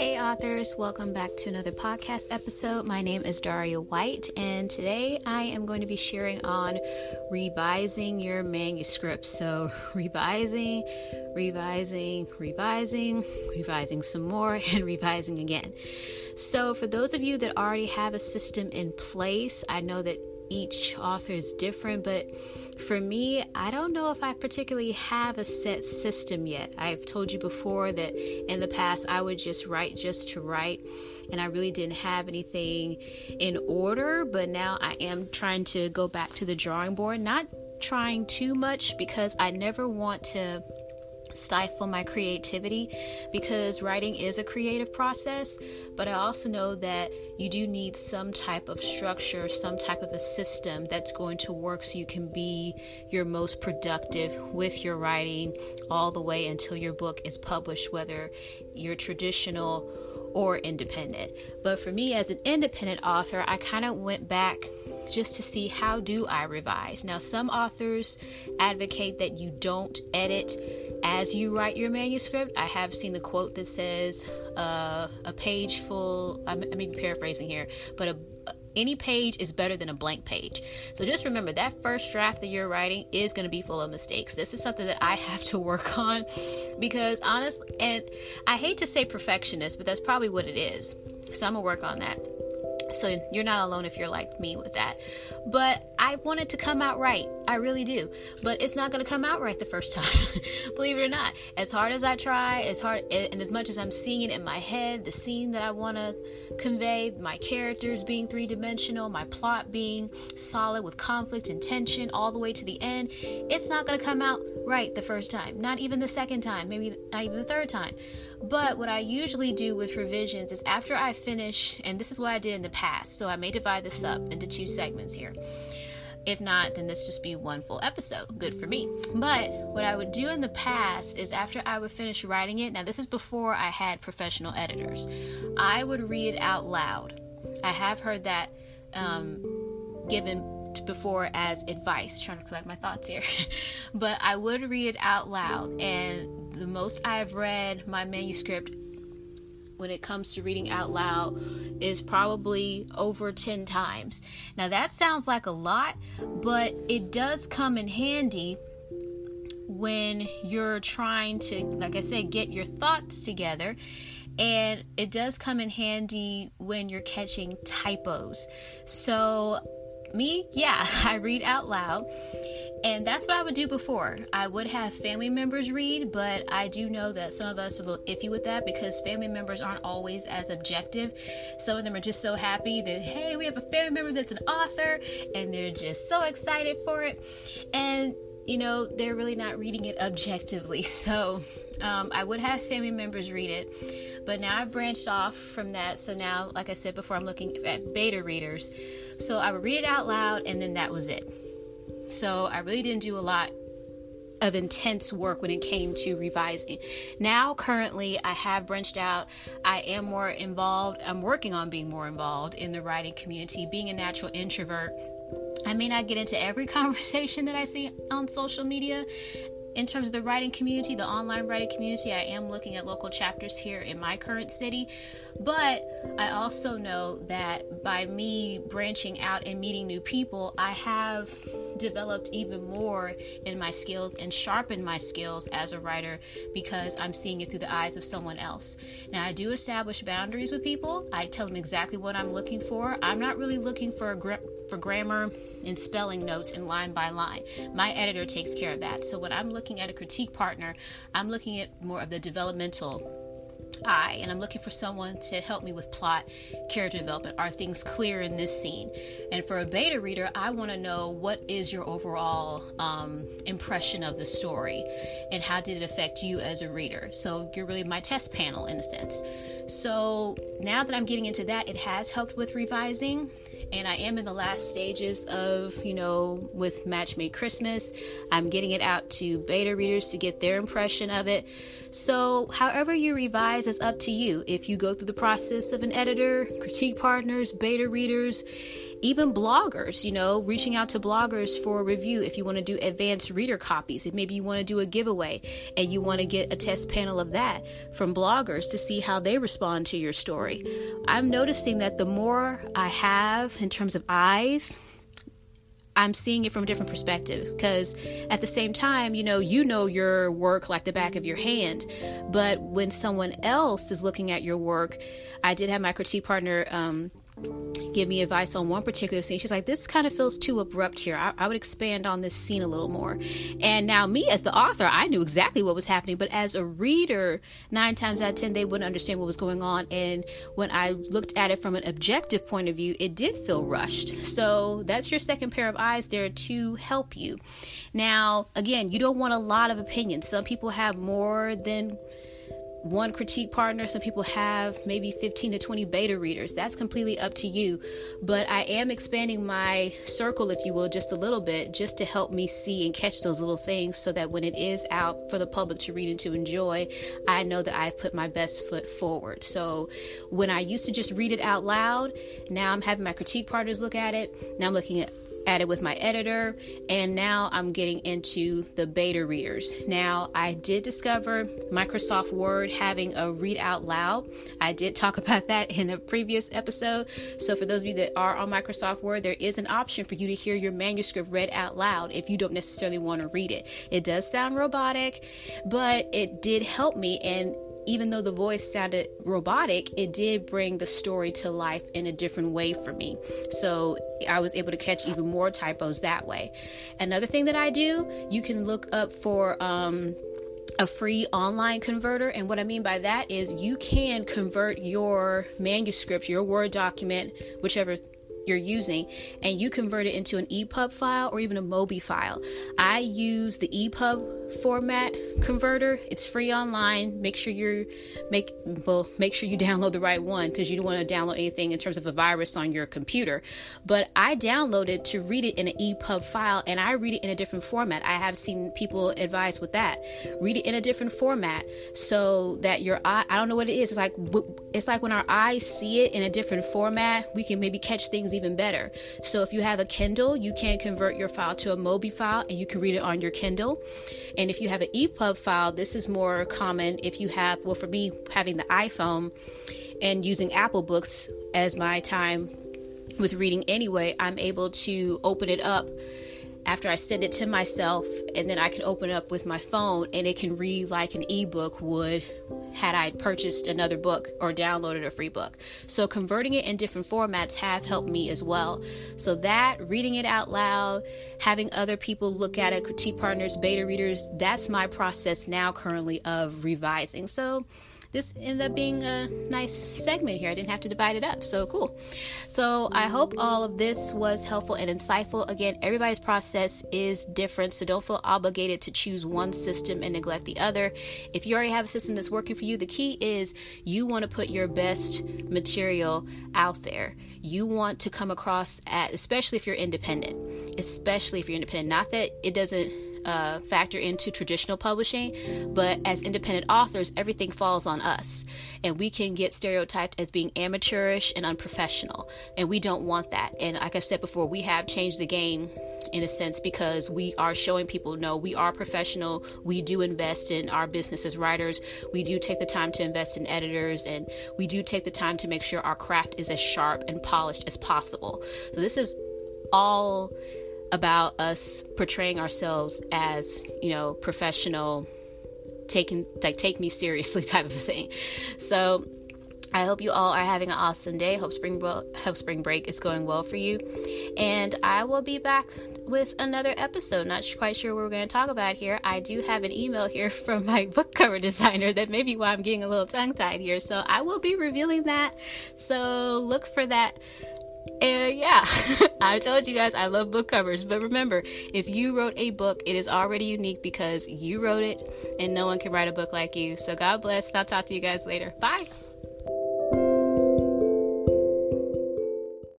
authors, welcome back to another podcast episode. My name is Daria White, and today I am going to be sharing on revising your manuscript. So, revising, revising, revising, revising some more, and revising again. So, for those of you that already have a system in place, I know that each author is different, but for me, I don't know if I particularly have a set system yet. I've told you before that in the past I would just write just to write, and I really didn't have anything in order, but now I am trying to go back to the drawing board, not trying too much because I never want to stifle my creativity because writing is a creative process, but I also know that you do need some type of structure, some type of a system that's going to work so you can be your most productive with your writing all the way until your book is published, whether you're traditional or independent. But for me as an independent author, I kind of went back just to see how do I revise. Now some authors advocate that you don't edit as you write your manuscript. I have seen the quote that says uh, a page full, I may be paraphrasing here, but a, any page is better than a blank page. So just remember that first draft that you're writing is going to be full of mistakes. This is something that I have to work on because honestly, and I hate to say perfectionist, but that's probably what it is. So I'm to work on that. So you're not alone if you're like me with that. But I want it to come out right. I really do. But it's not going to come out right the first time. Believe it or not. As hard as I try, as hard and as much as I'm seeing it in my head, the scene that I want to convey, my characters being three-dimensional, my plot being solid with conflict and tension all the way to the end, it's not going to come out right the first time. Not even the second time, maybe not even the third time. But what I usually do with revisions is after I finish, and this is what I did in the past, so I may divide this up into two segments here. If not, then this just be one full episode. Good for me. But what I would do in the past is after I would finish writing it, now this is before I had professional editors, I would read it out loud. I have heard that um, given before as advice, trying to collect my thoughts here. but I would read it out loud, and the most I've read my manuscript when it comes to reading out loud is probably over 10 times. Now, that sounds like a lot, but it does come in handy when you're trying to, like I said, get your thoughts together. And it does come in handy when you're catching typos. So, me, yeah, I read out loud. And that's what I would do before. I would have family members read, but I do know that some of us are a little iffy with that because family members aren't always as objective. Some of them are just so happy that, hey, we have a family member that's an author, and they're just so excited for it. And, you know, they're really not reading it objectively. So um, I would have family members read it, but now I've branched off from that. So now, like I said before, I'm looking at beta readers. So I would read it out loud, and then that was it. So I really didn't do a lot of intense work when it came to revising. Now, currently, I have branched out. I am more involved. I'm working on being more involved in the writing community. Being a natural introvert, I may not get into every conversation that I see on social media, in terms of the writing community, the online writing community, I am looking at local chapters here in my current city. But I also know that by me branching out and meeting new people, I have developed even more in my skills and sharpened my skills as a writer because I'm seeing it through the eyes of someone else. Now, I do establish boundaries with people. I tell them exactly what I'm looking for. I'm not really looking for gra- for grammar and spelling notes and line by line. My editor takes care of that. So when I'm looking at a critique partner, I'm looking at more of the developmental eye and I'm looking for someone to help me with plot, character development. Are things clear in this scene? And for a beta reader, I want to know what is your overall um, impression of the story and how did it affect you as a reader. So you're really my test panel in a sense. So now that I'm getting into that, it has helped with revising and I am in the last stages of, you know, with Match Made Christmas. I'm getting it out to beta readers to get their impression of it. So, however you revise is up to you. If you go through the process of an editor, critique partners, beta readers, even bloggers, you know, reaching out to bloggers for a review if you want to do advanced reader copies, if maybe you want to do a giveaway and you want to get a test panel of that from bloggers to see how they respond to your story. I'm noticing that the more I have in terms of eyes, I'm seeing it from a different perspective because at the same time, you know, you know your work like the back of your hand, but when someone else is looking at your work, I did have my critique partner um, give me advice on one particular scene. She's like, "This kind of feels too abrupt here. I, I, would expand on this scene a little more." And now, me as the author, I knew exactly what was happening, but as a reader, nine times out of ten, they wouldn't understand what was going on. And when I looked at it from an objective point of view, it did feel rushed. So that's your second pair of eyes there to help you. Now, again, you don't want a lot of opinions. Some people have more than one critique partner. Some people have maybe 15 to 20 beta readers. That's completely up to you. But I am expanding my circle, if you will, just a little bit, just to help me see and catch those little things so that when it is out for the public to read and to enjoy, I know that I've put my best foot forward. So when I used to just read it out loud, now I'm having my critique partners look at it. Now I'm looking at added with my editor, and now I'm getting into the beta readers. Now, I did discover Microsoft Word having a read out loud. I did talk about that in a previous episode. So, for those of you that are on Microsoft Word, there is an option for you to hear your manuscript read out loud if you don't necessarily want to read it. It does sound robotic, but it did help me and even though the voice sounded robotic, it did bring the story to life in a different way for me. So I was able to catch even more typos that way. Another thing that I do, you can look up for um, a free online converter. And what I mean by that is you can convert your manuscript, your Word document, whichever you're using and you convert it into an EPUB file or even a MOBI file. I use the EPUB format converter. It's free online. Make sure you make well make sure you download the right one because you don't want to download anything in terms of a virus on your computer. But I downloaded to read it in an EPUB file and I read it in a different format. I have seen people advise with that. Read it in a different format so that your eye I don't know what it is. It's like it's like when our eyes see it in a different format, we can maybe catch things even better. So if you have a Kindle, you can convert your file to a MOBI file and you can read it on your Kindle. And if you have an EPUB file, this is more common if you have, well, for me, having the iPhone and using Apple Books as my time with reading anyway, I'm able to open it up after I send it to myself, and then I can open up with my phone and it can read like an ebook would had I purchased another book or downloaded a free book. So converting it in different formats have helped me as well. So that reading it out loud, having other people look at it, critique partners, beta readers, that's my process now currently of revising. So this ended up being a nice segment here. I didn't have to divide it up. So cool. So I hope all of this was helpful and insightful. Again, everybody's process is different, so don't feel obligated to choose one system and neglect the other. If you already have a system that's working for you, the key is you want to put your best material out there. You want to come across at, especially if you're independent, especially if you're independent. Not that it doesn't uh, factor into traditional publishing, but as independent authors, everything falls on us. And we can get stereotyped as being amateurish and unprofessional. And we don't want that. And like I've said before, we have changed the game in a sense because we are showing people no, we are professional. We do invest in our business as writers. We do take the time to invest in editors and we do take the time to make sure our craft is as sharp and polished as possible. So this is all about us portraying ourselves as, you know, professional, taking like take me seriously type of thing. So I hope you all are having an awesome day. Hope spring hope spring break is going well for you. And I will be back with another episode. Not quite sure what we're going to talk about here. I do have an email here from my book cover designer that may be why I'm getting a little tongue tied here. So I will be revealing that. So look for that and yeah, I told you guys I love book covers. But remember, if you wrote a book, it is already unique because you wrote it and no one can write a book like you. So God bless. and I'll talk to you guys later. Bye.